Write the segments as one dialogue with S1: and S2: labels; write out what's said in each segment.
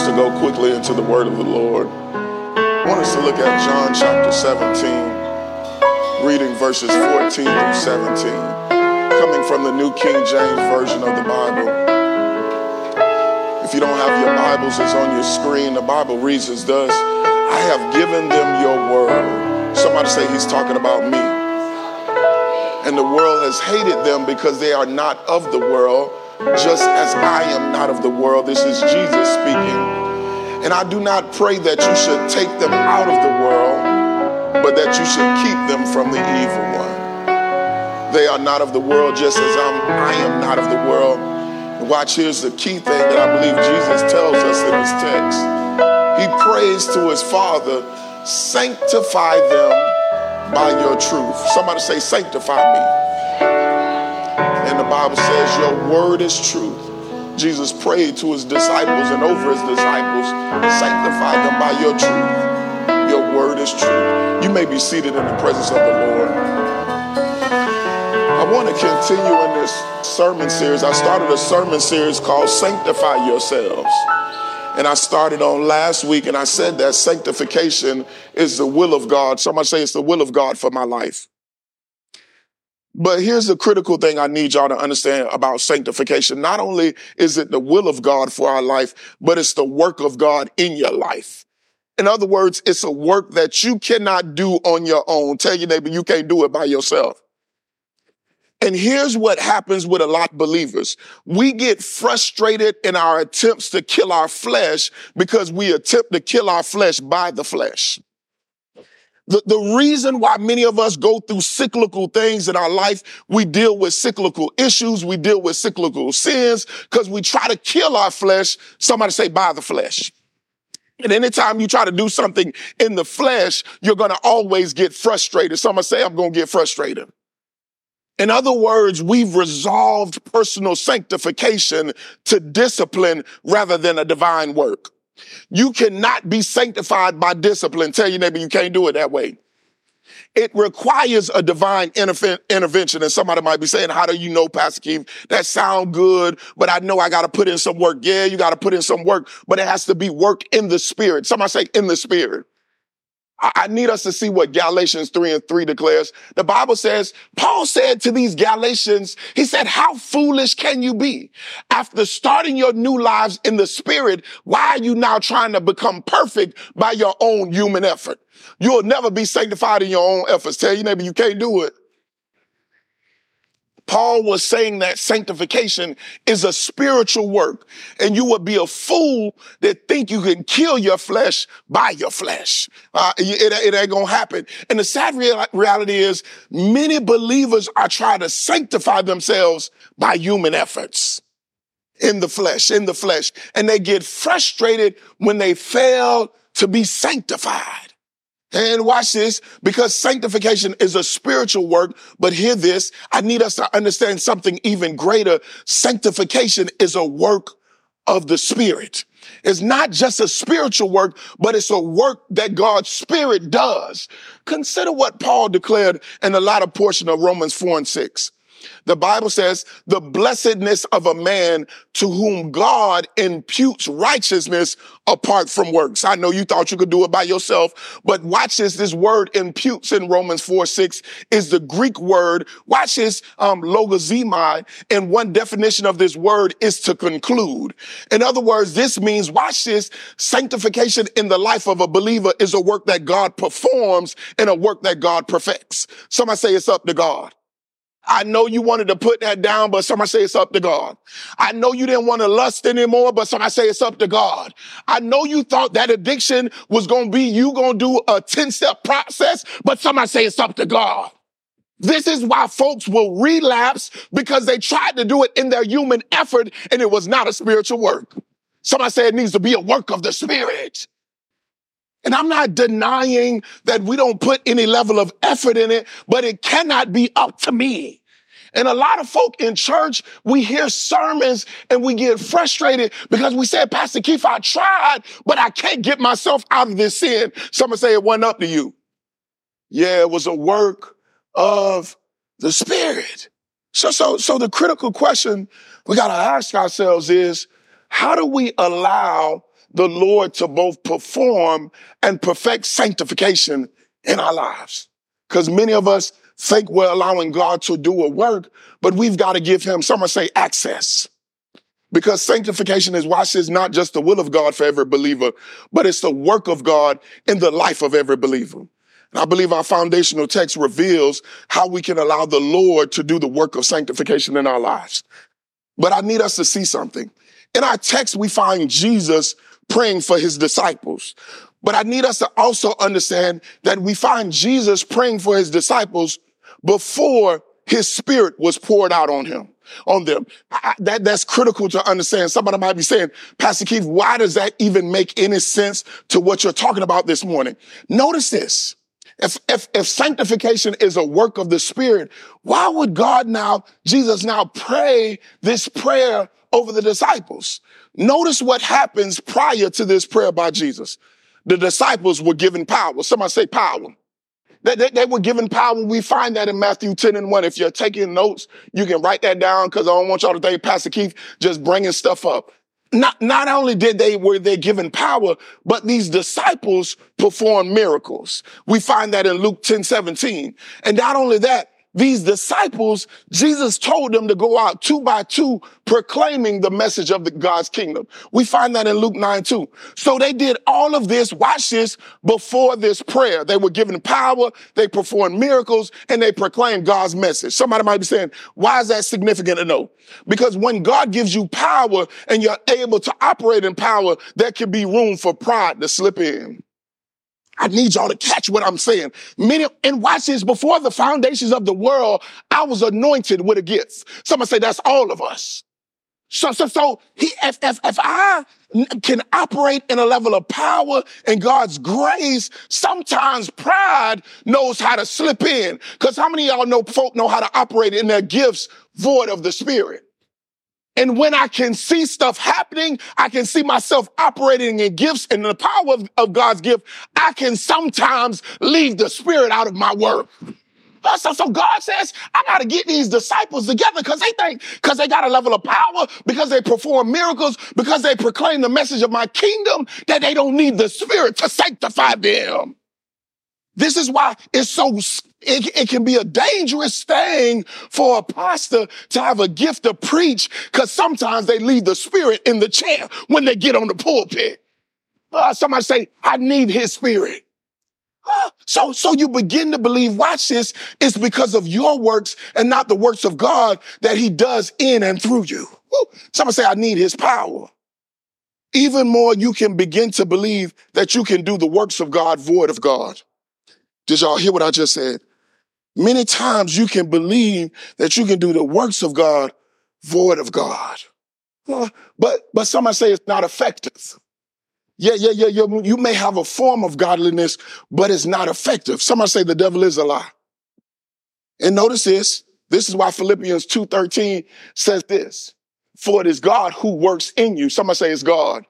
S1: us to go quickly into the word of the Lord. I want us to look at John chapter 17, reading verses 14 through 17, coming from the New King James Version of the Bible. If you don't have your Bibles, it's on your screen. The Bible reads as thus I have given them your word. Somebody say he's talking about me. And the world has hated them because they are not of the world just as I am not of the world. This is Jesus speaking. And I do not pray that you should take them out of the world, but that you should keep them from the evil one. They are not of the world, just as I'm, I am not of the world. watch, here's the key thing that I believe Jesus tells us in his text. He prays to his Father, sanctify them by your truth. Somebody say, sanctify me. The Bible says, Your word is truth. Jesus prayed to his disciples and over his disciples, sanctify them by your truth. Your word is truth. You may be seated in the presence of the Lord. I want to continue in this sermon series. I started a sermon series called Sanctify Yourselves. And I started on last week and I said that sanctification is the will of God. Somebody say it's the will of God for my life. But here's the critical thing I need y'all to understand about sanctification. Not only is it the will of God for our life, but it's the work of God in your life. In other words, it's a work that you cannot do on your own. Tell your neighbor you can't do it by yourself. And here's what happens with a lot of believers. We get frustrated in our attempts to kill our flesh because we attempt to kill our flesh by the flesh. The, the reason why many of us go through cyclical things in our life, we deal with cyclical issues, we deal with cyclical sins, because we try to kill our flesh. Somebody say, by the flesh. And anytime you try to do something in the flesh, you're going to always get frustrated. Somebody say, I'm going to get frustrated. In other words, we've resolved personal sanctification to discipline rather than a divine work. You cannot be sanctified by discipline. Tell your neighbor you can't do it that way. It requires a divine intervention. And somebody might be saying, how do you know, Pastor Keith? That sound good, but I know I got to put in some work. Yeah, you got to put in some work, but it has to be work in the spirit. Somebody say in the spirit. I need us to see what Galatians 3 and 3 declares. The Bible says, Paul said to these Galatians, he said, how foolish can you be? After starting your new lives in the spirit, why are you now trying to become perfect by your own human effort? You'll never be sanctified in your own efforts. Tell your neighbor you can't do it. Paul was saying that sanctification is a spiritual work and you would be a fool that think you can kill your flesh by your flesh. Uh, it, it, ain't gonna happen. And the sad real, reality is many believers are trying to sanctify themselves by human efforts in the flesh, in the flesh. And they get frustrated when they fail to be sanctified. And watch this, because sanctification is a spiritual work, but hear this, I need us to understand something even greater. Sanctification is a work of the spirit. It's not just a spiritual work, but it's a work that God's spirit does. Consider what Paul declared in the latter portion of Romans 4 and 6. The Bible says the blessedness of a man to whom God imputes righteousness apart from works. I know you thought you could do it by yourself, but watch this. This word imputes in Romans 4, 6 is the Greek word. Watch this, um, logizomai. And one definition of this word is to conclude. In other words, this means, watch this, sanctification in the life of a believer is a work that God performs and a work that God perfects. Somebody say it's up to God. I know you wanted to put that down, but somebody say it's up to God. I know you didn't want to lust anymore, but somebody say it's up to God. I know you thought that addiction was going to be you going to do a 10 step process, but somebody say it's up to God. This is why folks will relapse because they tried to do it in their human effort and it was not a spiritual work. Somebody say it needs to be a work of the Spirit. And I'm not denying that we don't put any level of effort in it, but it cannot be up to me. And a lot of folk in church, we hear sermons and we get frustrated because we said, Pastor Keith, I tried, but I can't get myself out of this sin. Someone say it went up to you. Yeah, it was a work of the Spirit. So, so, so the critical question we got to ask ourselves is, how do we allow the Lord to both perform and perfect sanctification in our lives? Because many of us think we're allowing God to do a work, but we've got to give him, someone say access. Because sanctification is, watch this, not just the will of God for every believer, but it's the work of God in the life of every believer. And I believe our foundational text reveals how we can allow the Lord to do the work of sanctification in our lives. But I need us to see something. In our text, we find Jesus praying for his disciples. But I need us to also understand that we find Jesus praying for his disciples before his spirit was poured out on him, on them. I, that, that's critical to understand. Somebody might be saying, Pastor Keith, why does that even make any sense to what you're talking about this morning? Notice this. If, if, if sanctification is a work of the spirit, why would God now, Jesus now pray this prayer over the disciples? Notice what happens prior to this prayer by Jesus. The disciples were given power. Somebody say power. They, they, they, were given power. We find that in Matthew 10 and 1. If you're taking notes, you can write that down because I don't want y'all to think Pastor Keith just bringing stuff up. Not, not only did they, were they given power, but these disciples performed miracles. We find that in Luke 10, 17. And not only that, these disciples, Jesus told them to go out two by two proclaiming the message of the God's kingdom. We find that in Luke 9 2. So they did all of this, watch this, before this prayer. They were given power, they performed miracles, and they proclaimed God's message. Somebody might be saying, why is that significant to know? Because when God gives you power and you're able to operate in power, there can be room for pride to slip in. I need y'all to catch what I'm saying. Many, and watch this, before the foundations of the world, I was anointed with a gift. Someone say that's all of us. So, so, so he, if, if, if I can operate in a level of power and God's grace, sometimes pride knows how to slip in. Cause how many y'all know folk know how to operate in their gifts void of the spirit? And when I can see stuff happening, I can see myself operating in gifts and the power of, of God's gift. I can sometimes leave the spirit out of my work. So, so God says, I got to get these disciples together because they think, because they got a level of power, because they perform miracles, because they proclaim the message of my kingdom, that they don't need the spirit to sanctify them. This is why it's so, it, it can be a dangerous thing for a pastor to have a gift to preach because sometimes they leave the spirit in the chair when they get on the pulpit. Uh, somebody say, I need his spirit. Uh, so, so you begin to believe, watch this, it's because of your works and not the works of God that he does in and through you. Woo. Somebody say, I need his power. Even more, you can begin to believe that you can do the works of God void of God. Did y'all hear what I just said? Many times you can believe that you can do the works of God void of God. But, but somebody say it's not effective. Yeah, yeah, yeah, yeah. You may have a form of godliness, but it's not effective. Somebody say the devil is a lie. And notice this. This is why Philippians 2.13 says this. For it is God who works in you. Somebody say it's God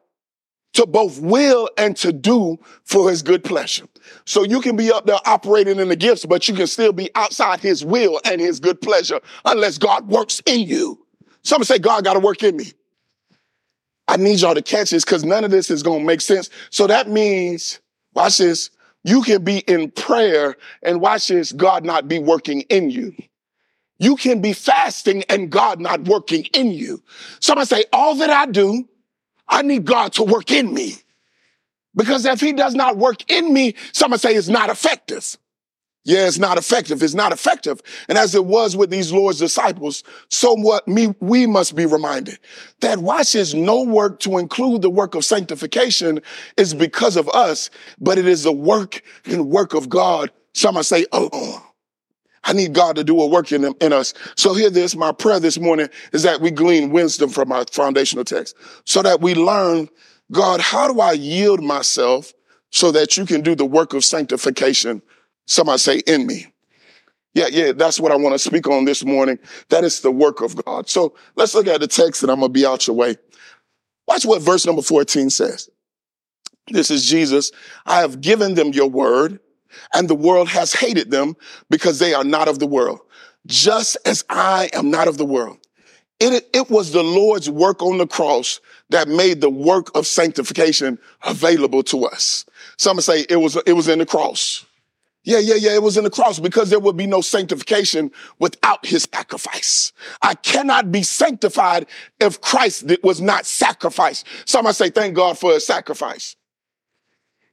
S1: to both will and to do for his good pleasure. So you can be up there operating in the gifts, but you can still be outside his will and his good pleasure unless God works in you. Someone say, God got to work in me. I need y'all to catch this because none of this is going to make sense. So that means, watch this, you can be in prayer and watch this, God not be working in you. You can be fasting and God not working in you. Someone say, all that I do, I need God to work in me. Because if he does not work in me, someone say it's not effective. Yeah, it's not effective. It's not effective. And as it was with these Lord's disciples, so what me, we must be reminded that watch is no work to include the work of sanctification is because of us, but it is the work and work of God. Someone say, oh, I need God to do a work in, in us. So hear this, my prayer this morning is that we glean wisdom from our foundational text so that we learn, God, how do I yield myself so that you can do the work of sanctification? Somebody say in me. Yeah, yeah, that's what I want to speak on this morning. That is the work of God. So let's look at the text and I'm going to be out your way. Watch what verse number 14 says. This is Jesus. I have given them your word and the world has hated them because they are not of the world, just as I am not of the world. It, it was the Lord's work on the cross that made the work of sanctification available to us. Some say it was, it was in the cross. Yeah, yeah, yeah. It was in the cross because there would be no sanctification without his sacrifice. I cannot be sanctified if Christ was not sacrificed. Somebody say, thank God for his sacrifice.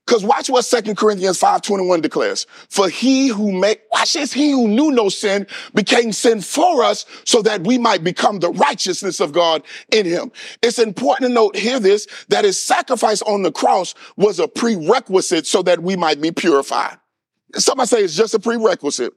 S1: Because watch what 2 Corinthians 5.21 declares. For he who made, watch this, he who knew no sin became sin for us so that we might become the righteousness of God in him. It's important to note, hear this, that his sacrifice on the cross was a prerequisite so that we might be purified. Somebody say it's just a prerequisite.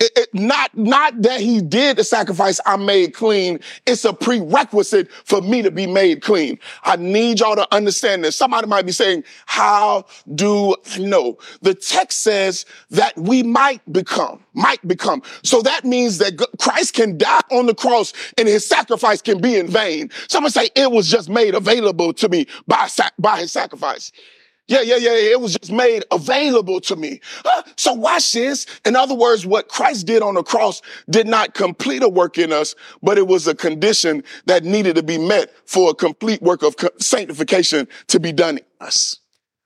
S1: It, it, not, not that he did the sacrifice, I'm made clean. It's a prerequisite for me to be made clean. I need y'all to understand this. Somebody might be saying, how do I know? The text says that we might become, might become. So that means that Christ can die on the cross and his sacrifice can be in vain. Someone say it was just made available to me by, by his sacrifice. Yeah, yeah, yeah. It was just made available to me. Uh, so watch this. In other words, what Christ did on the cross did not complete a work in us, but it was a condition that needed to be met for a complete work of sanctification to be done in us.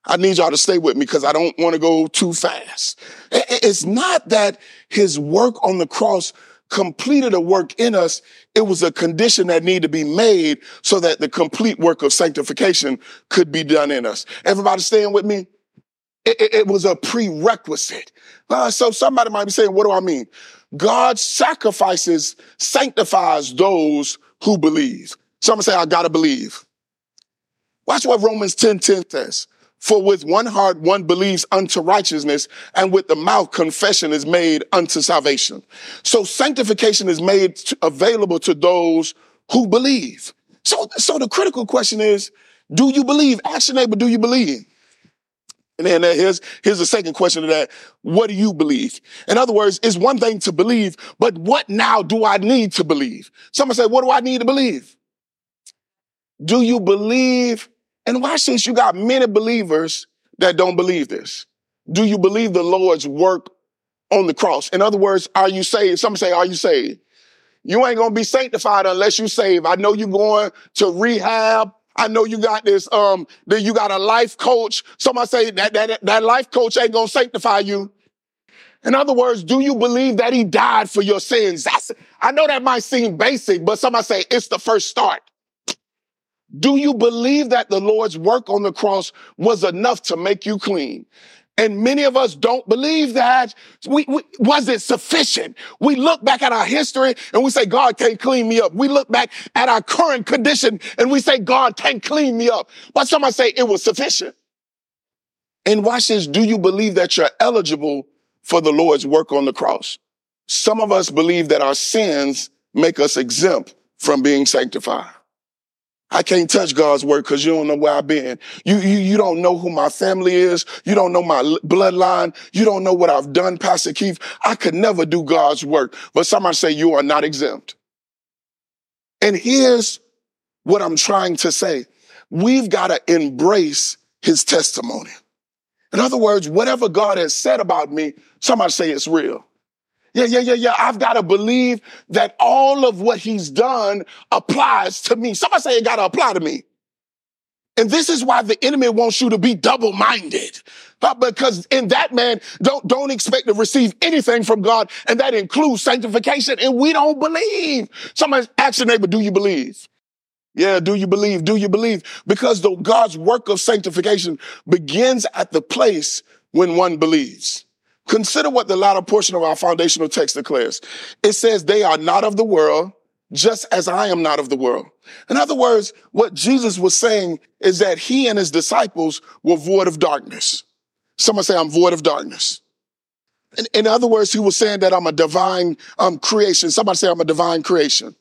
S1: I need y'all to stay with me because I don't want to go too fast. It's not that his work on the cross completed a work in us, it was a condition that needed to be made so that the complete work of sanctification could be done in us. Everybody staying with me? It, it, it was a prerequisite. Uh, so somebody might be saying, what do I mean? God sacrifices, sanctifies those who believe. Someone say, I gotta believe. Watch what Romans 10, 10 says. For with one heart one believes unto righteousness, and with the mouth confession is made unto salvation. So sanctification is made available to those who believe. So, so the critical question is, do you believe? Ask your neighbor, do you believe? And then here's, here's the second question to that. What do you believe? In other words, it's one thing to believe, but what now do I need to believe? Someone say, what do I need to believe? Do you believe and watch this, you got many believers that don't believe this. Do you believe the Lord's work on the cross? In other words, are you saved? Some say, are you saved? You ain't gonna be sanctified unless you save. I know you're going to rehab. I know you got this, um, that you got a life coach. Somebody say that, that, that life coach ain't gonna sanctify you. In other words, do you believe that he died for your sins? That's, I know that might seem basic, but somebody say it's the first start. Do you believe that the Lord's work on the cross was enough to make you clean? And many of us don't believe that. We, we, was it sufficient? We look back at our history and we say, God can't clean me up. We look back at our current condition and we say, God can't clean me up. But some somebody say it was sufficient. And watch this. Do you believe that you're eligible for the Lord's work on the cross? Some of us believe that our sins make us exempt from being sanctified. I can't touch God's word because you don't know where I've been. You, you, you don't know who my family is. You don't know my bloodline. You don't know what I've done, Pastor Keith. I could never do God's work. But somebody say you are not exempt. And here's what I'm trying to say. We've got to embrace his testimony. In other words, whatever God has said about me, somebody say it's real. Yeah, yeah, yeah, yeah. I've got to believe that all of what he's done applies to me. Somebody say it got to apply to me. And this is why the enemy wants you to be double-minded. But because in that man, don't, don't expect to receive anything from God. And that includes sanctification. And we don't believe. Somebody ask your neighbor, do you believe? Yeah, do you believe? Do you believe? Because the God's work of sanctification begins at the place when one believes. Consider what the latter portion of our foundational text declares. It says, they are not of the world, just as I am not of the world. In other words, what Jesus was saying is that he and his disciples were void of darkness. Someone say, I'm void of darkness. In, in other words, he was saying that I'm a divine um, creation. Somebody say I'm a divine creation.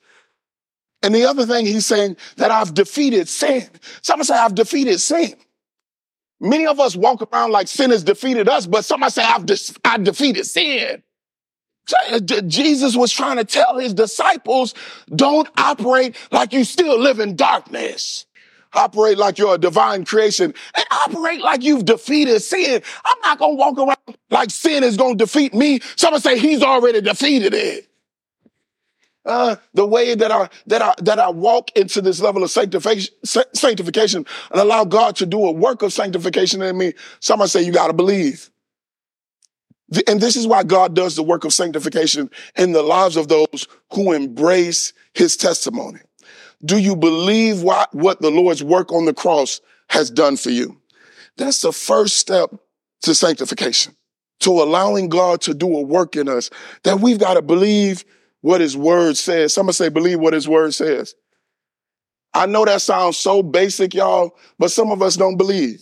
S1: And the other thing he's saying that I've defeated sin. Somebody say I've defeated sin. Many of us walk around like sin has defeated us, but somebody say I've de- I defeated sin. Jesus was trying to tell his disciples, don't operate like you still live in darkness. Operate like you're a divine creation and operate like you've defeated sin. I'm not going to walk around like sin is going to defeat me. Someone say he's already defeated it. Uh, the way that I that I that I walk into this level of sanctification, sanctification and allow God to do a work of sanctification in me. Somebody say you got to believe. And this is why God does the work of sanctification in the lives of those who embrace his testimony. Do you believe what, what the Lord's work on the cross has done for you? That's the first step to sanctification, to allowing God to do a work in us that we've got to believe what his word says. Somebody say, believe what his word says. I know that sounds so basic, y'all, but some of us don't believe.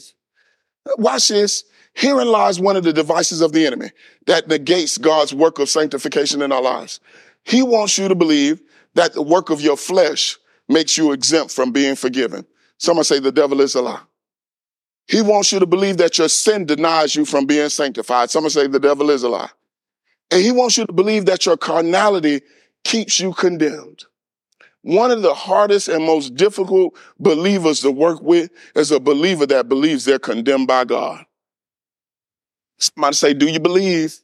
S1: Watch this. Herein lies one of the devices of the enemy that negates God's work of sanctification in our lives. He wants you to believe that the work of your flesh makes you exempt from being forgiven. Someone say the devil is a lie. He wants you to believe that your sin denies you from being sanctified. Someone say the devil is a lie. And he wants you to believe that your carnality keeps you condemned. One of the hardest and most difficult believers to work with is a believer that believes they're condemned by God. Somebody say, do you believe?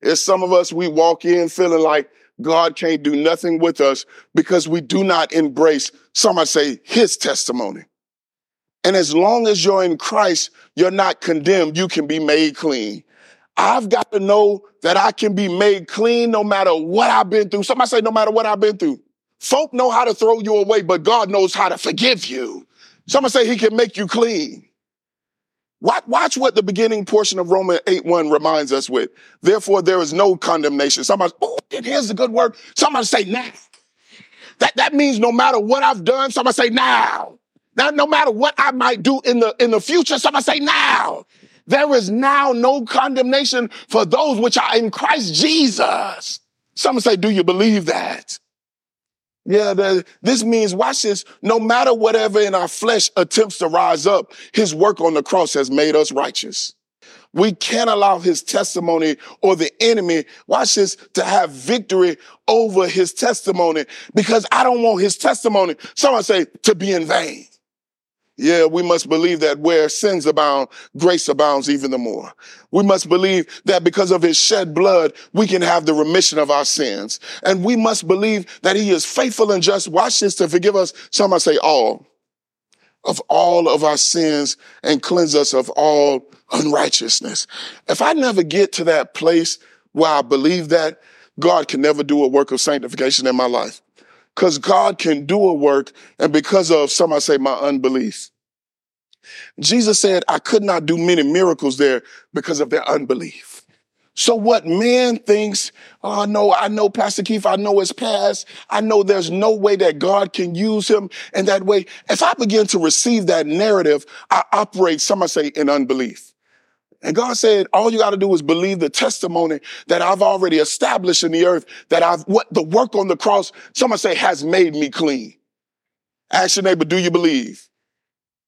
S1: It's some of us, we walk in feeling like God can't do nothing with us because we do not embrace, somebody say, his testimony. And as long as you're in Christ, you're not condemned. You can be made clean. I've got to know that I can be made clean no matter what I've been through. Somebody say, no matter what I've been through. Folk know how to throw you away, but God knows how to forgive you. Somebody say he can make you clean. Watch, watch what the beginning portion of Romans 8 1 reminds us with. Therefore, there is no condemnation. Somebody, oh, here's a good word. Somebody say now. That, that means no matter what I've done, somebody say now. Now, no matter what I might do in the, in the future, somebody say now. There is now no condemnation for those which are in Christ Jesus. Someone say, do you believe that? Yeah, the, this means, watch this, no matter whatever in our flesh attempts to rise up, his work on the cross has made us righteous. We can't allow his testimony or the enemy, watch this, to have victory over his testimony because I don't want his testimony, someone say, to be in vain. Yeah, we must believe that where sins abound, grace abounds even the more. We must believe that because of his shed blood, we can have the remission of our sins. And we must believe that he is faithful and just, watch this, to forgive us, some I say all, of all of our sins and cleanse us of all unrighteousness. If I never get to that place where I believe that, God can never do a work of sanctification in my life. Because God can do a work, and because of, some I say, my unbelief. Jesus said, I could not do many miracles there because of their unbelief. So what man thinks, oh no, I know Pastor Keith, I know his past. I know there's no way that God can use him in that way. If I begin to receive that narrative, I operate, some I say, in unbelief. And God said, all you got to do is believe the testimony that I've already established in the earth, that I've, what the work on the cross, someone say, has made me clean. Ask your neighbor, do you believe?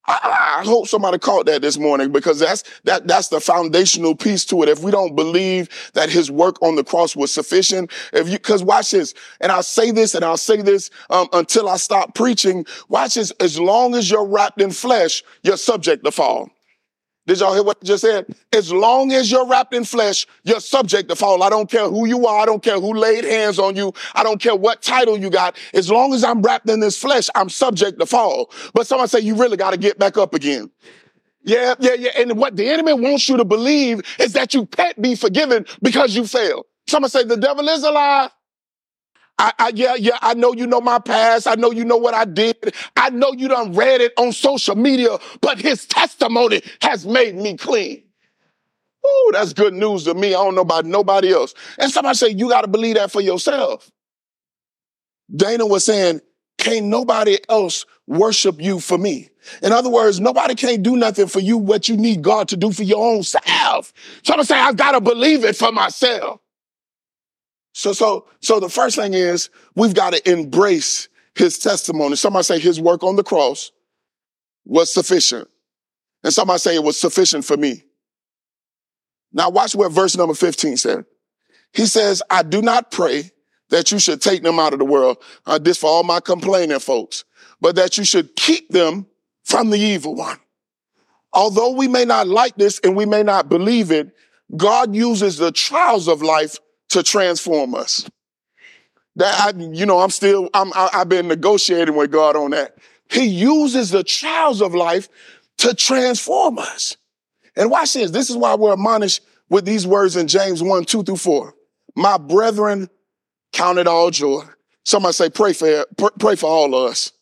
S1: I, I, hope somebody caught that this morning because that's, that, that's the foundational piece to it. If we don't believe that his work on the cross was sufficient, if you, cause watch this, and I'll say this and I'll say this, um, until I stop preaching. Watch this. As long as you're wrapped in flesh, you're subject to fall. Did y'all hear what I just said? As long as you're wrapped in flesh, you're subject to fall. I don't care who you are. I don't care who laid hands on you. I don't care what title you got. As long as I'm wrapped in this flesh, I'm subject to fall. But someone say you really got to get back up again. Yeah, yeah, yeah. And what the enemy wants you to believe is that you can't be forgiven because you failed. Someone say the devil is alive. I, I, yeah, yeah, I know you know my past. I know you know what I did. I know you done read it on social media, but his testimony has made me clean. Oh, that's good news to me. I don't know about nobody else. And somebody say, you got to believe that for yourself. Dana was saying, can't nobody else worship you for me. In other words, nobody can't do nothing for you what you need God to do for your own self. So I'm say, I've got to believe it for myself. So, so, so the first thing is we've got to embrace his testimony. Somebody say his work on the cross was sufficient. And somebody say it was sufficient for me. Now watch what verse number 15 said. He says, I do not pray that you should take them out of the world. Uh, this for all my complaining folks, but that you should keep them from the evil one. Although we may not like this and we may not believe it, God uses the trials of life to transform us. That I, you know, I'm still, I'm, I, I've been negotiating with God on that. He uses the trials of life to transform us. And watch this. This is why we're admonished with these words in James 1, 2 through 4. My brethren, count it all joy. Somebody say, pray for, pray for all of us.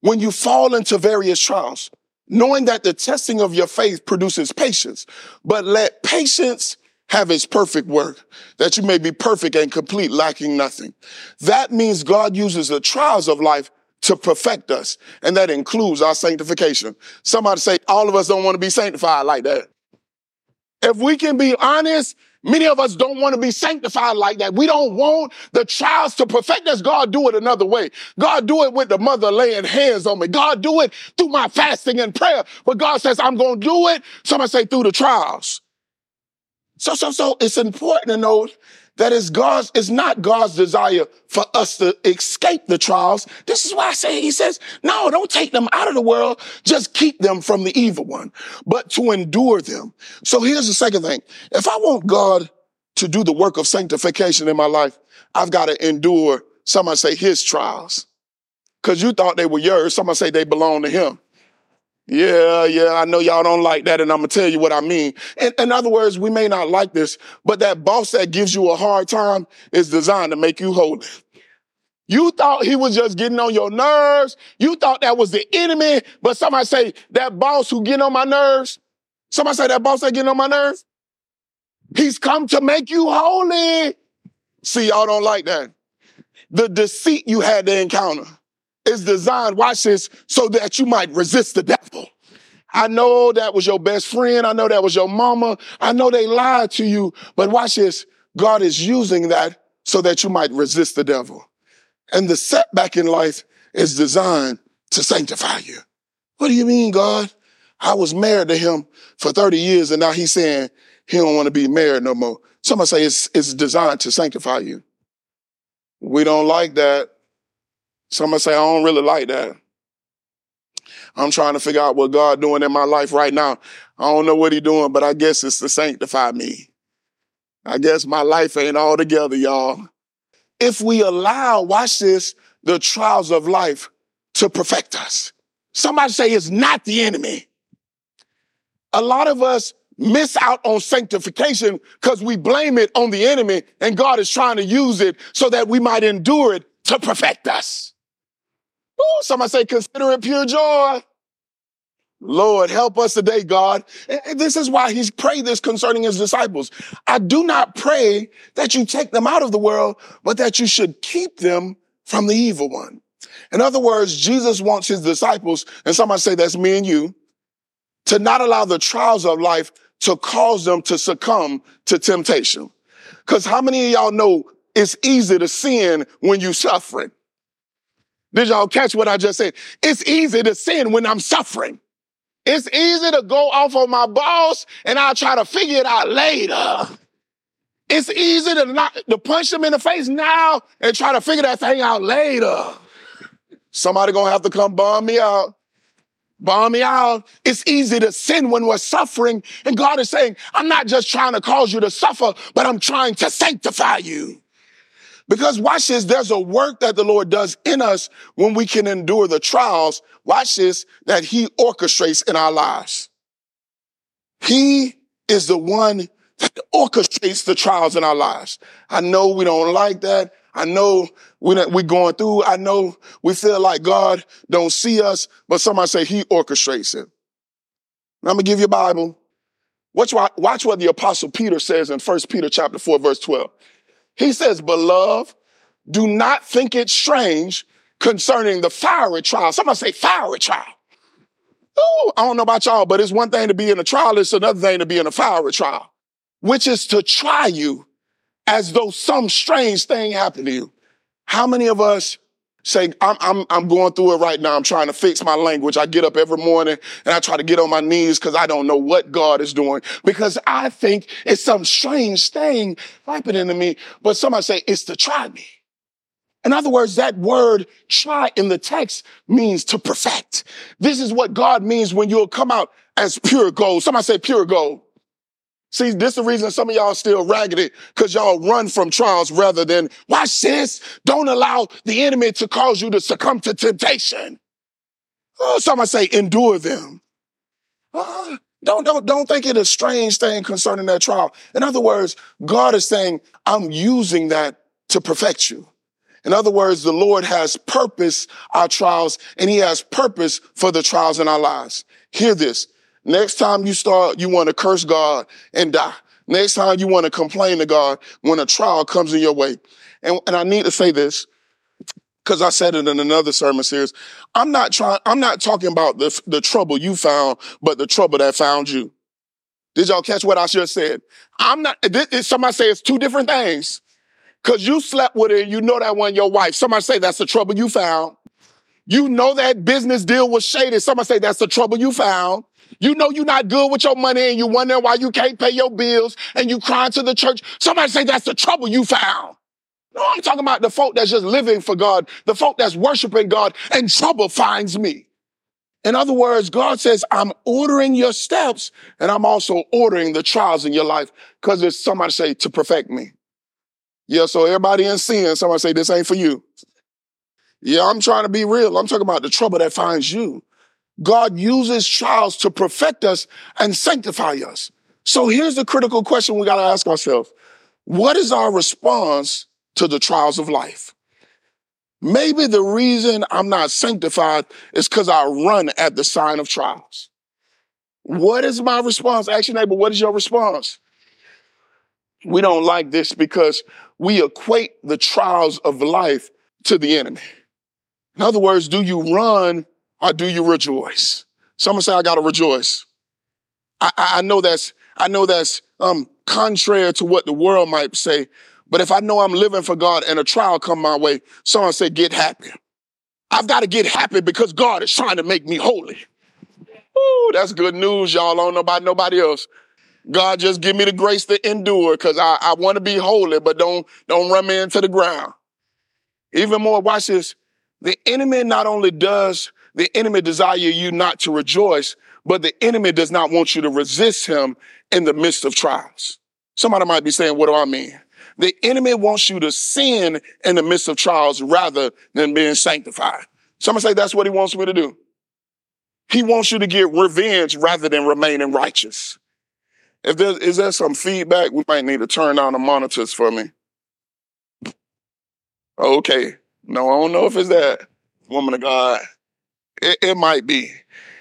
S1: When you fall into various trials, knowing that the testing of your faith produces patience, but let patience have his perfect work, that you may be perfect and complete, lacking nothing. That means God uses the trials of life to perfect us. And that includes our sanctification. Somebody say, all of us don't want to be sanctified like that. If we can be honest, many of us don't want to be sanctified like that. We don't want the trials to perfect us. God do it another way. God do it with the mother laying hands on me. God do it through my fasting and prayer. But God says, I'm going to do it. Somebody say through the trials. So, so, so it's important to know that it's God's, it's not God's desire for us to escape the trials. This is why I say, he says, no, don't take them out of the world. Just keep them from the evil one, but to endure them. So here's the second thing. If I want God to do the work of sanctification in my life, I've got to endure, Some somebody say his trials. Cause you thought they were yours. Some Somebody say they belong to him. Yeah, yeah, I know y'all don't like that, and I'm gonna tell you what I mean. In, in, other words, we may not like this, but that boss that gives you a hard time is designed to make you holy. You thought he was just getting on your nerves. You thought that was the enemy, but somebody say that boss who getting on my nerves. Somebody say that boss that getting on my nerves. He's come to make you holy. See, y'all don't like that. The deceit you had to encounter is designed, watch this, so that you might resist the devil. I know that was your best friend. I know that was your mama. I know they lied to you, but watch this. God is using that so that you might resist the devil. And the setback in life is designed to sanctify you. What do you mean, God? I was married to him for 30 years and now he's saying he don't want to be married no more. Somebody say it's, it's designed to sanctify you. We don't like that. Somebody say, I don't really like that. I'm trying to figure out what God doing in my life right now. I don't know what he doing, but I guess it's to sanctify me. I guess my life ain't all together, y'all. If we allow, watch this, the trials of life to perfect us. Somebody say it's not the enemy. A lot of us miss out on sanctification because we blame it on the enemy and God is trying to use it so that we might endure it to perfect us. Ooh, somebody say, consider it pure joy. Lord, help us today, God. And this is why he's prayed this concerning his disciples. I do not pray that you take them out of the world, but that you should keep them from the evil one. In other words, Jesus wants his disciples, and somebody say that's me and you, to not allow the trials of life to cause them to succumb to temptation. Cause how many of y'all know it's easy to sin when you're suffering? Did y'all catch what I just said? It's easy to sin when I'm suffering. It's easy to go off on my boss and I'll try to figure it out later. It's easy to not to punch them in the face now and try to figure that thing out later. Somebody gonna have to come bomb me out. Bomb me out. It's easy to sin when we're suffering. And God is saying, I'm not just trying to cause you to suffer, but I'm trying to sanctify you. Because watch this, there's a work that the Lord does in us when we can endure the trials. Watch this, that he orchestrates in our lives. He is the one that orchestrates the trials in our lives. I know we don't like that. I know we're, going through. I know we feel like God don't see us, but somebody say he orchestrates it. I'm going to give you a Bible. Watch, watch what the apostle Peter says in 1 Peter chapter 4, verse 12. He says, beloved, do not think it strange concerning the fiery trial. Somebody say fiery trial. Oh, I don't know about y'all, but it's one thing to be in a trial. It's another thing to be in a fiery trial, which is to try you as though some strange thing happened to you. How many of us say, I'm, I'm, I'm going through it right now. I'm trying to fix my language. I get up every morning and I try to get on my knees because I don't know what God is doing because I think it's some strange thing happening to me. But somebody say it's to try me. In other words, that word try in the text means to perfect. This is what God means when you'll come out as pure gold. Somebody say pure gold. See, this is the reason some of y'all still raggedy, because y'all run from trials rather than, watch this, don't allow the enemy to cause you to succumb to temptation. Oh, somebody say endure them. Oh, don't, don't, don't think it a strange thing concerning that trial. In other words, God is saying, I'm using that to perfect you. In other words, the Lord has purpose our trials and he has purpose for the trials in our lives. Hear this. Next time you start, you want to curse God and die. Next time you want to complain to God when a trial comes in your way. And, and I need to say this because I said it in another sermon series. I'm not trying, I'm not talking about the, the trouble you found, but the trouble that found you. Did y'all catch what I just said? I'm not, this, somebody say it's two different things. Cause you slept with her and you know that one your wife. Somebody say that's the trouble you found. You know that business deal was shady. Somebody say that's the trouble you found. You know you're not good with your money and you wonder why you can't pay your bills and you crying to the church. Somebody say that's the trouble you found. No, I'm talking about the folk that's just living for God, the folk that's worshiping God and trouble finds me. In other words, God says, I'm ordering your steps and I'm also ordering the trials in your life because it's somebody say to perfect me. Yeah, so everybody in sin, somebody say this ain't for you. Yeah, I'm trying to be real. I'm talking about the trouble that finds you. God uses trials to perfect us and sanctify us. So here's the critical question we got to ask ourselves. What is our response to the trials of life? Maybe the reason I'm not sanctified is because I run at the sign of trials. What is my response? Ask your neighbor, what is your response? We don't like this because we equate the trials of life to the enemy. In other words, do you run or do you rejoice? Someone say, I gotta rejoice. I, I, know that's, I know that's, um, contrary to what the world might say. But if I know I'm living for God and a trial come my way, someone say, get happy. I've got to get happy because God is trying to make me holy. Ooh, that's good news, y'all. I don't know about nobody else. God just give me the grace to endure because I, I want to be holy, but don't, don't run me into the ground. Even more, watch this. The enemy not only does the enemy desire you not to rejoice, but the enemy does not want you to resist him in the midst of trials. Somebody might be saying, what do I mean? The enemy wants you to sin in the midst of trials rather than being sanctified. Somebody say that's what he wants me to do. He wants you to get revenge rather than remaining righteous. If there is there some feedback, we might need to turn on the monitors for me. Okay. No, I don't know if it's that. Woman of God. It, it might be.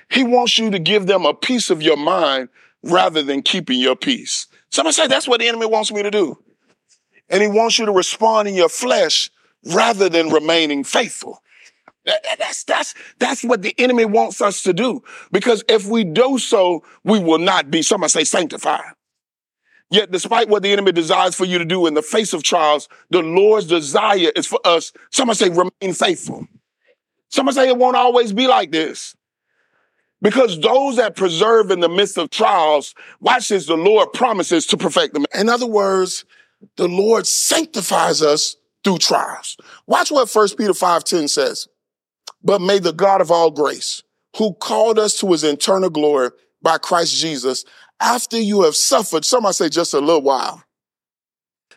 S1: He wants you to give them a piece of your mind rather than keeping your peace. Somebody say that's what the enemy wants me to do. And he wants you to respond in your flesh rather than remaining faithful. That's, that's, that's what the enemy wants us to do. Because if we do so, we will not be, somebody say sanctified. Yet despite what the enemy desires for you to do in the face of trials, the Lord's desire is for us, somebody say remain faithful. Somebody say it won't always be like this. Because those that preserve in the midst of trials, watch this, the Lord promises to perfect them. In other words, the Lord sanctifies us through trials. Watch what 1 Peter 5.10 says. But may the God of all grace, who called us to his eternal glory by Christ Jesus, after you have suffered, somebody say just a little while,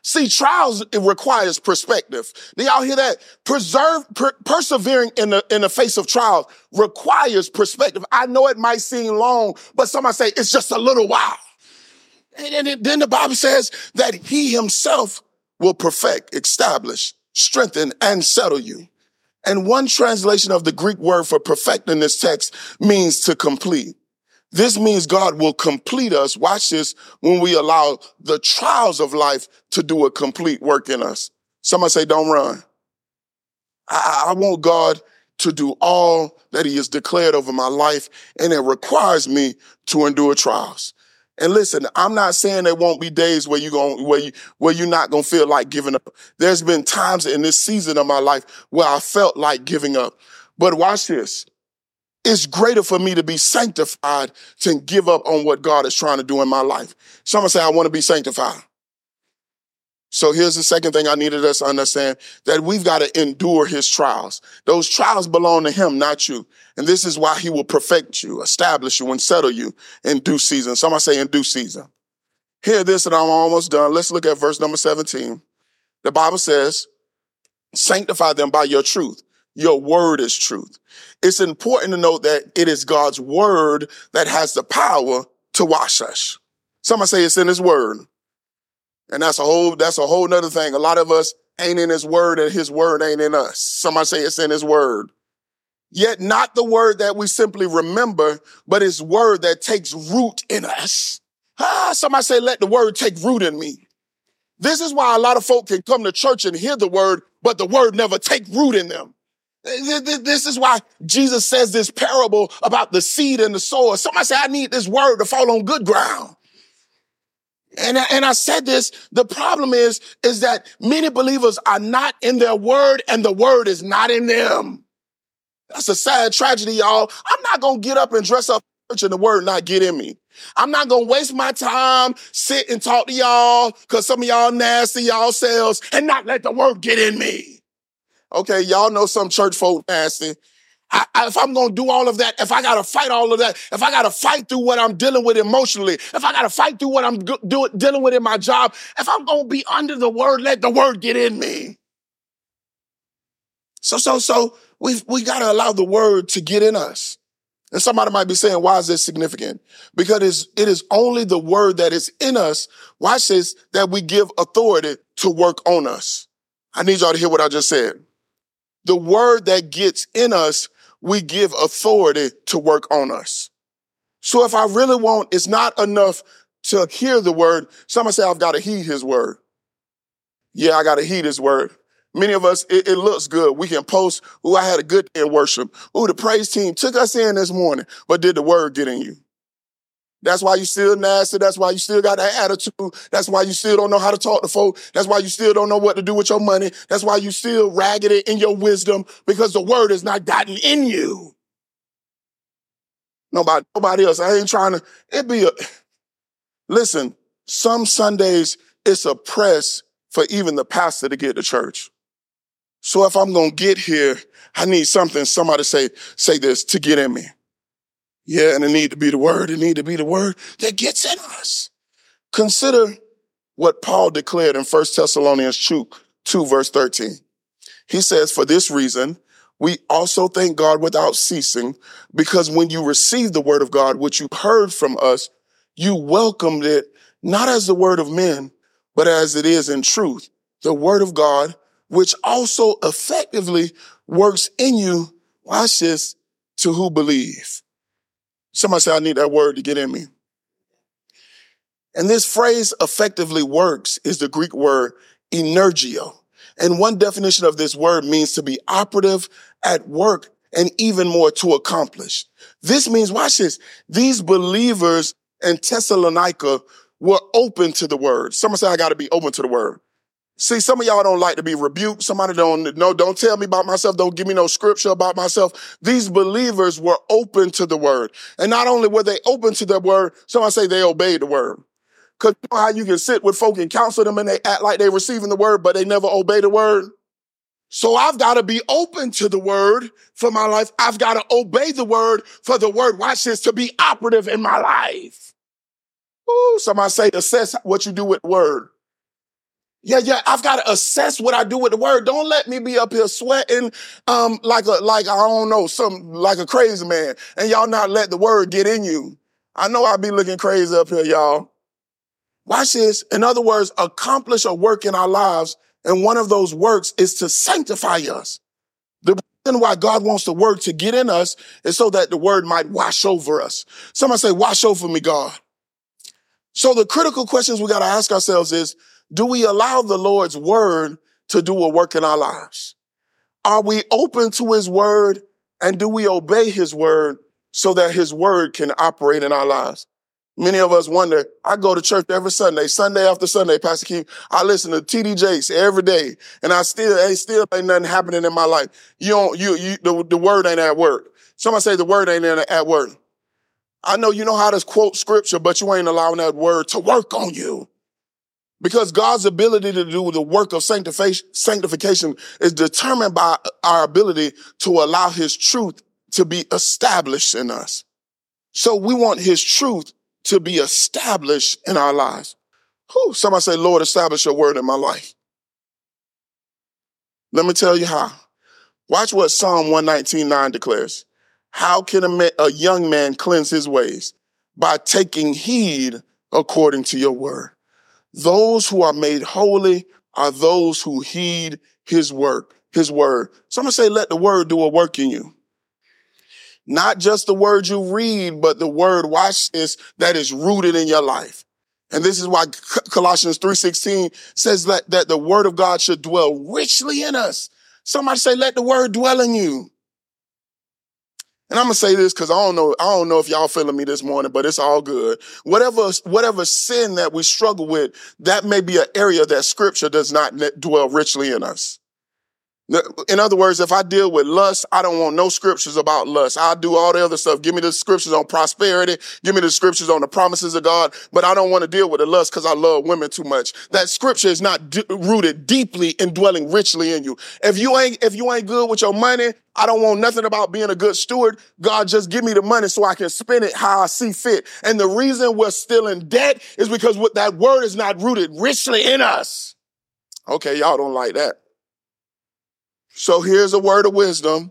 S1: See, trials, it requires perspective. Do y'all hear that? Preserve, per, persevering in the, in the face of trials requires perspective. I know it might seem long, but somebody say it's just a little while. And, and then the Bible says that he himself will perfect, establish, strengthen, and settle you. And one translation of the Greek word for perfect in this text means to complete. This means God will complete us. Watch this when we allow the trials of life to do a complete work in us. Somebody say, don't run. I, I want God to do all that he has declared over my life. And it requires me to endure trials. And listen, I'm not saying there won't be days where you going where you where you're not gonna feel like giving up. There's been times in this season of my life where I felt like giving up. But watch this. It's greater for me to be sanctified than give up on what God is trying to do in my life. Someone say, I want to be sanctified. So here's the second thing I needed us to understand that we've got to endure his trials. Those trials belong to him, not you. And this is why he will perfect you, establish you, and settle you in due season. Somebody say in due season. Hear this, and I'm almost done. Let's look at verse number 17. The Bible says, sanctify them by your truth. Your word is truth. It's important to note that it is God's word that has the power to wash us. Somebody say it's in his word. And that's a whole, that's a whole nother thing. A lot of us ain't in his word and his word ain't in us. Somebody say it's in his word. Yet not the word that we simply remember, but his word that takes root in us. Ah, somebody say, let the word take root in me. This is why a lot of folk can come to church and hear the word, but the word never take root in them. This is why Jesus says this parable about the seed and the sower. Somebody say, I need this word to fall on good ground. And, and I said this, the problem is, is that many believers are not in their word and the word is not in them. That's a sad tragedy, y'all. I'm not going to get up and dress up and the word not get in me. I'm not going to waste my time, sit and talk to y'all because some of y'all nasty, y'all selves and not let the word get in me. Okay. Y'all know some church folk nasty. I, if I'm to do all of that, if I got to fight all of that, if I got to fight through what I'm dealing with emotionally, if I got to fight through what I'm do, dealing with in my job, if I'm to be under the word, let the word get in me. So, so, so we we got to allow the word to get in us. And somebody might be saying, why is this significant? Because it is, it is only the word that is in us, watch this, that we give authority to work on us. I need y'all to hear what I just said. The word that gets in us we give authority to work on us. So if I really want, it's not enough to hear the word. Somebody say, I've got to heed his word. Yeah, I got to heed his word. Many of us, it, it, looks good. We can post, oh, I had a good day in worship. Oh, the praise team took us in this morning, but did the word get in you? That's why you still nasty. That's why you still got that attitude. That's why you still don't know how to talk to folk. That's why you still don't know what to do with your money. That's why you still raggedy in your wisdom because the word is not gotten in you. Nobody, nobody else. I ain't trying to, it be a, listen, some Sundays it's a press for even the pastor to get to church. So if I'm going to get here, I need something, somebody say, say this to get in me. Yeah, and it need to be the word. It need to be the word that gets in us. Consider what Paul declared in 1 Thessalonians 2, 2 verse 13. He says, for this reason, we also thank God without ceasing, because when you received the word of God, which you heard from us, you welcomed it not as the word of men, but as it is in truth, the word of God, which also effectively works in you, watch this, to who believe. Somebody say, I need that word to get in me. And this phrase effectively works is the Greek word energeo. And one definition of this word means to be operative at work and even more to accomplish. This means, watch this, these believers in Thessalonica were open to the word. Someone say, I got to be open to the word. See, some of y'all don't like to be rebuked. Somebody don't know, don't tell me about myself. Don't give me no scripture about myself. These believers were open to the word. And not only were they open to the word, somebody say they obeyed the word. Cause you know how you can sit with folk and counsel them and they act like they're receiving the word, but they never obey the word. So I've got to be open to the word for my life. I've got to obey the word for the word. Watch this to be operative in my life. Ooh, somebody say assess what you do with word. Yeah, yeah, I've got to assess what I do with the word. Don't let me be up here sweating, um, like a, like, I don't know, some, like a crazy man. And y'all not let the word get in you. I know I be looking crazy up here, y'all. Watch this. In other words, accomplish a work in our lives. And one of those works is to sanctify us. The reason why God wants the word to get in us is so that the word might wash over us. Somebody say, wash over me, God. So the critical questions we got to ask ourselves is, do we allow the Lord's word to do a work in our lives? Are we open to his word and do we obey his word so that his word can operate in our lives? Many of us wonder, I go to church every Sunday, Sunday after Sunday, Pastor Keith. I listen to TD Jakes every day and I still, ain't still ain't nothing happening in my life. You don't, you, you, the, the word ain't at work. Somebody say the word ain't at work. I know you know how to quote scripture, but you ain't allowing that word to work on you. Because God's ability to do the work of sanctification is determined by our ability to allow his truth to be established in us. So we want his truth to be established in our lives. Whew, somebody say, Lord, establish your word in my life. Let me tell you how. Watch what Psalm 119.9 declares. How can a, man, a young man cleanse his ways? By taking heed according to your word. Those who are made holy are those who heed his work, his word. Someone say, let the word do a work in you. Not just the word you read, but the word, watch this, that is rooted in your life. And this is why Colossians 3.16 says that, that the word of God should dwell richly in us. Somebody say, let the word dwell in you. And I'm gonna say this because I don't know, I don't know if y'all feeling me this morning, but it's all good. Whatever, whatever sin that we struggle with, that may be an area that scripture does not dwell richly in us. In other words, if I deal with lust, I don't want no scriptures about lust. I'll do all the other stuff. Give me the scriptures on prosperity. Give me the scriptures on the promises of God. But I don't want to deal with the lust because I love women too much. That scripture is not d- rooted deeply and dwelling richly in you. If you ain't, if you ain't good with your money, I don't want nothing about being a good steward. God, just give me the money so I can spend it how I see fit. And the reason we're still in debt is because what that word is not rooted richly in us. Okay, y'all don't like that. So here's a word of wisdom.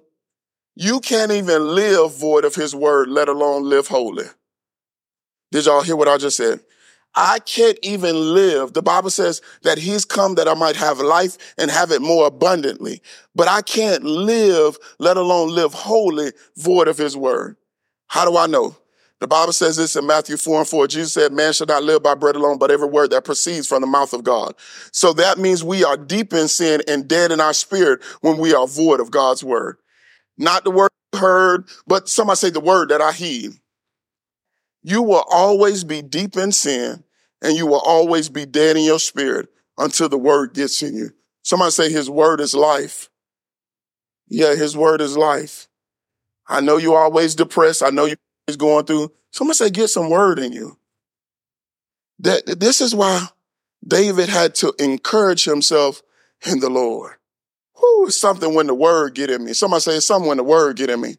S1: You can't even live void of his word, let alone live holy. Did y'all hear what I just said? I can't even live. The Bible says that he's come that I might have life and have it more abundantly. But I can't live, let alone live holy, void of his word. How do I know? The Bible says this in Matthew 4 and 4. Jesus said, man shall not live by bread alone, but every word that proceeds from the mouth of God. So that means we are deep in sin and dead in our spirit when we are void of God's word. Not the word heard, but somebody say the word that I heed. You will always be deep in sin and you will always be dead in your spirit until the word gets in you. Somebody say his word is life. Yeah, his word is life. I know you're always depressed. I know you is going through, someone say, get some word in you. That this is why David had to encourage himself in the Lord. Who is something when the word get in me? Somebody say something when the word get in me.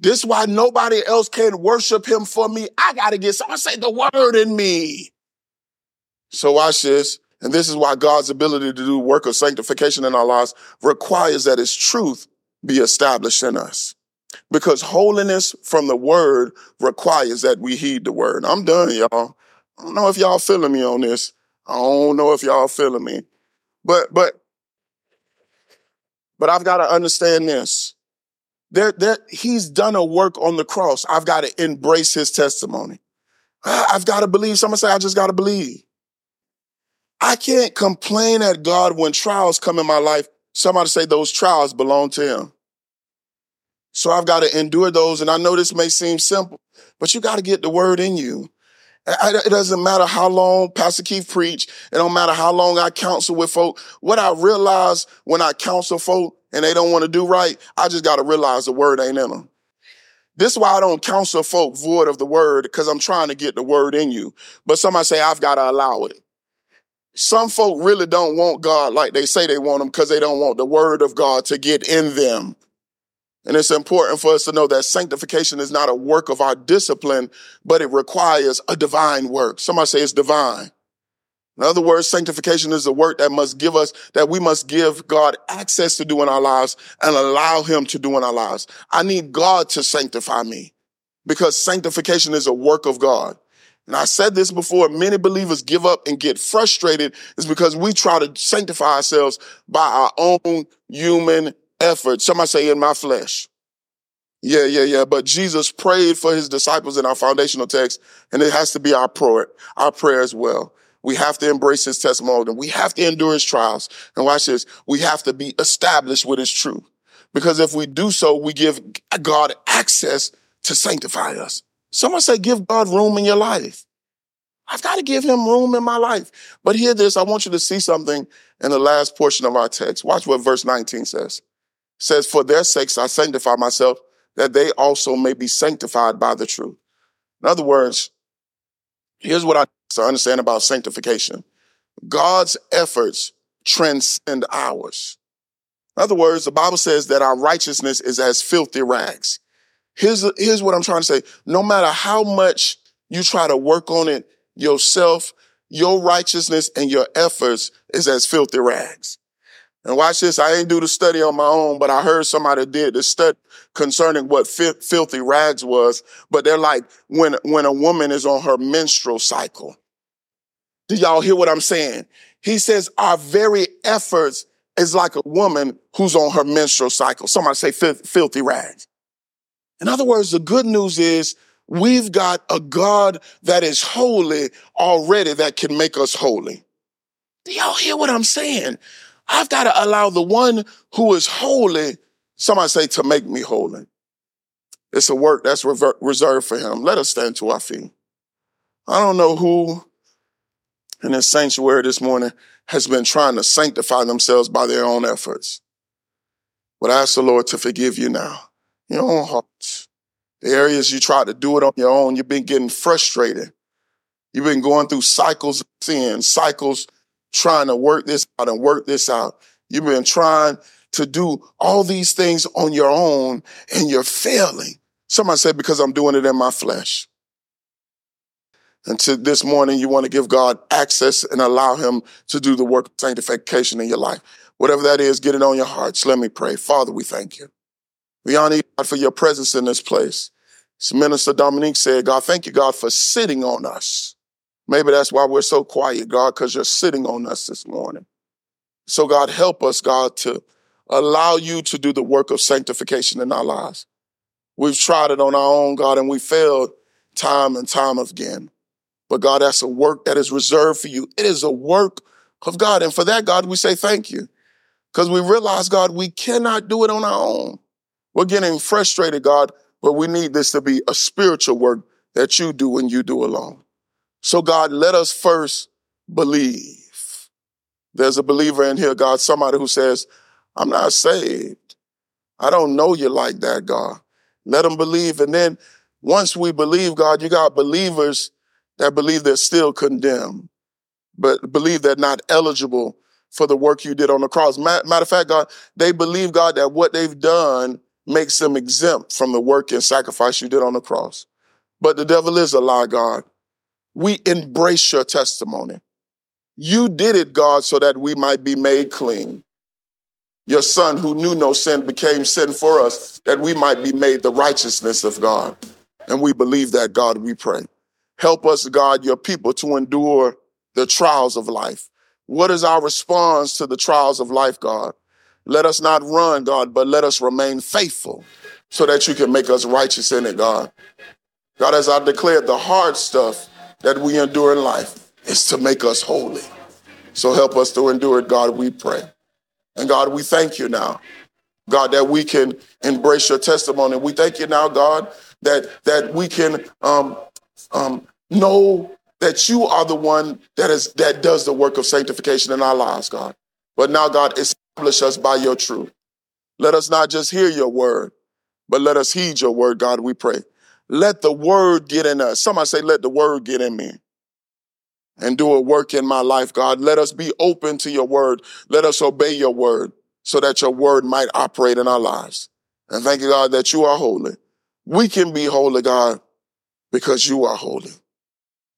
S1: This is why nobody else can worship him for me. I gotta get someone say the word in me. So watch this. And this is why God's ability to do work of sanctification in our lives requires that his truth be established in us because holiness from the word requires that we heed the word. I'm done, y'all. I don't know if y'all feeling me on this. I don't know if y'all feeling me. But but but I've got to understand this. That that he's done a work on the cross. I've got to embrace his testimony. I've got to believe. Someone say, I just got to believe. I can't complain at God when trials come in my life. Somebody say those trials belong to him. So I've got to endure those. And I know this may seem simple, but you got to get the word in you. It doesn't matter how long Pastor Keith preach. It don't matter how long I counsel with folk. What I realize when I counsel folk and they don't want to do right, I just got to realize the word ain't in them. This is why I don't counsel folk void of the word because I'm trying to get the word in you. But somebody say, I've got to allow it. Some folk really don't want God like they say they want him because they don't want the word of God to get in them. And it's important for us to know that sanctification is not a work of our discipline, but it requires a divine work. Somebody say it's divine. In other words, sanctification is a work that must give us, that we must give God access to do in our lives and allow him to do in our lives. I need God to sanctify me because sanctification is a work of God. And I said this before, many believers give up and get frustrated is because we try to sanctify ourselves by our own human effort. Somebody say in my flesh. Yeah, yeah, yeah. But Jesus prayed for his disciples in our foundational text, and it has to be our prayer, our prayer as well. We have to embrace his testimony we have to endure his trials. And watch this. We have to be established with his truth. Because if we do so, we give God access to sanctify us. Someone say, give God room in your life. I've got to give him room in my life. But hear this. I want you to see something in the last portion of our text. Watch what verse 19 says. Says, for their sakes I sanctify myself that they also may be sanctified by the truth. In other words, here's what I to understand about sanctification. God's efforts transcend ours. In other words, the Bible says that our righteousness is as filthy rags. Here's, here's what I'm trying to say. No matter how much you try to work on it yourself, your righteousness and your efforts is as filthy rags. And watch this. I ain't do the study on my own, but I heard somebody did the study concerning what fi- filthy rags was. But they're like when, when a woman is on her menstrual cycle. Do y'all hear what I'm saying? He says our very efforts is like a woman who's on her menstrual cycle. Somebody say filthy rags. In other words, the good news is we've got a God that is holy already that can make us holy. Do y'all hear what I'm saying? I've got to allow the one who is holy, somebody say, to make me holy. It's a work that's reserved for him. Let us stand to our feet. I don't know who in this sanctuary this morning has been trying to sanctify themselves by their own efforts. But I ask the Lord to forgive you now. Your own hearts. The areas you tried to do it on your own, you've been getting frustrated. You've been going through cycles of sin, cycles trying to work this out and work this out. You've been trying to do all these things on your own and you're failing. Somebody said, because I'm doing it in my flesh. And to this morning, you want to give God access and allow him to do the work of sanctification in your life. Whatever that is, get it on your hearts. Let me pray. Father, we thank you. We honor you, God, for your presence in this place. As Minister Dominique said, God, thank you, God, for sitting on us. Maybe that's why we're so quiet, God, because you're sitting on us this morning. So, God, help us, God, to allow you to do the work of sanctification in our lives. We've tried it on our own, God, and we failed time and time again. But God, that's a work that is reserved for you. It is a work of God. And for that, God, we say thank you. Because we realize, God, we cannot do it on our own. We're getting frustrated, God, but we need this to be a spiritual work that you do and you do alone. So, God, let us first believe. There's a believer in here, God, somebody who says, I'm not saved. I don't know you like that, God. Let them believe. And then once we believe, God, you got believers that believe they're still condemned, but believe they're not eligible for the work you did on the cross. Matter of fact, God, they believe, God, that what they've done makes them exempt from the work and sacrifice you did on the cross. But the devil is a lie, God. We embrace your testimony. You did it, God, so that we might be made clean. Your son who knew no sin became sin for us that we might be made the righteousness of God. And we believe that, God, we pray. Help us, God, your people to endure the trials of life. What is our response to the trials of life, God? Let us not run, God, but let us remain faithful so that you can make us righteous in it, God. God, as I declared, the hard stuff that we endure in life is to make us holy. So help us to endure it, God, we pray. And God, we thank you now. God, that we can embrace your testimony. We thank you now, God, that that we can um, um, know that you are the one that is that does the work of sanctification in our lives, God. But now, God, establish us by your truth. Let us not just hear your word, but let us heed your word, God, we pray. Let the word get in us. Somebody say, let the word get in me and do a work in my life, God. Let us be open to your word. Let us obey your word so that your word might operate in our lives. And thank you, God, that you are holy. We can be holy, God, because you are holy.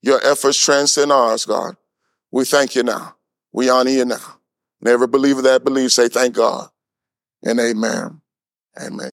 S1: Your efforts transcend ours, God. We thank you now. We honor you now. And every believer that believes say thank God and amen. Amen.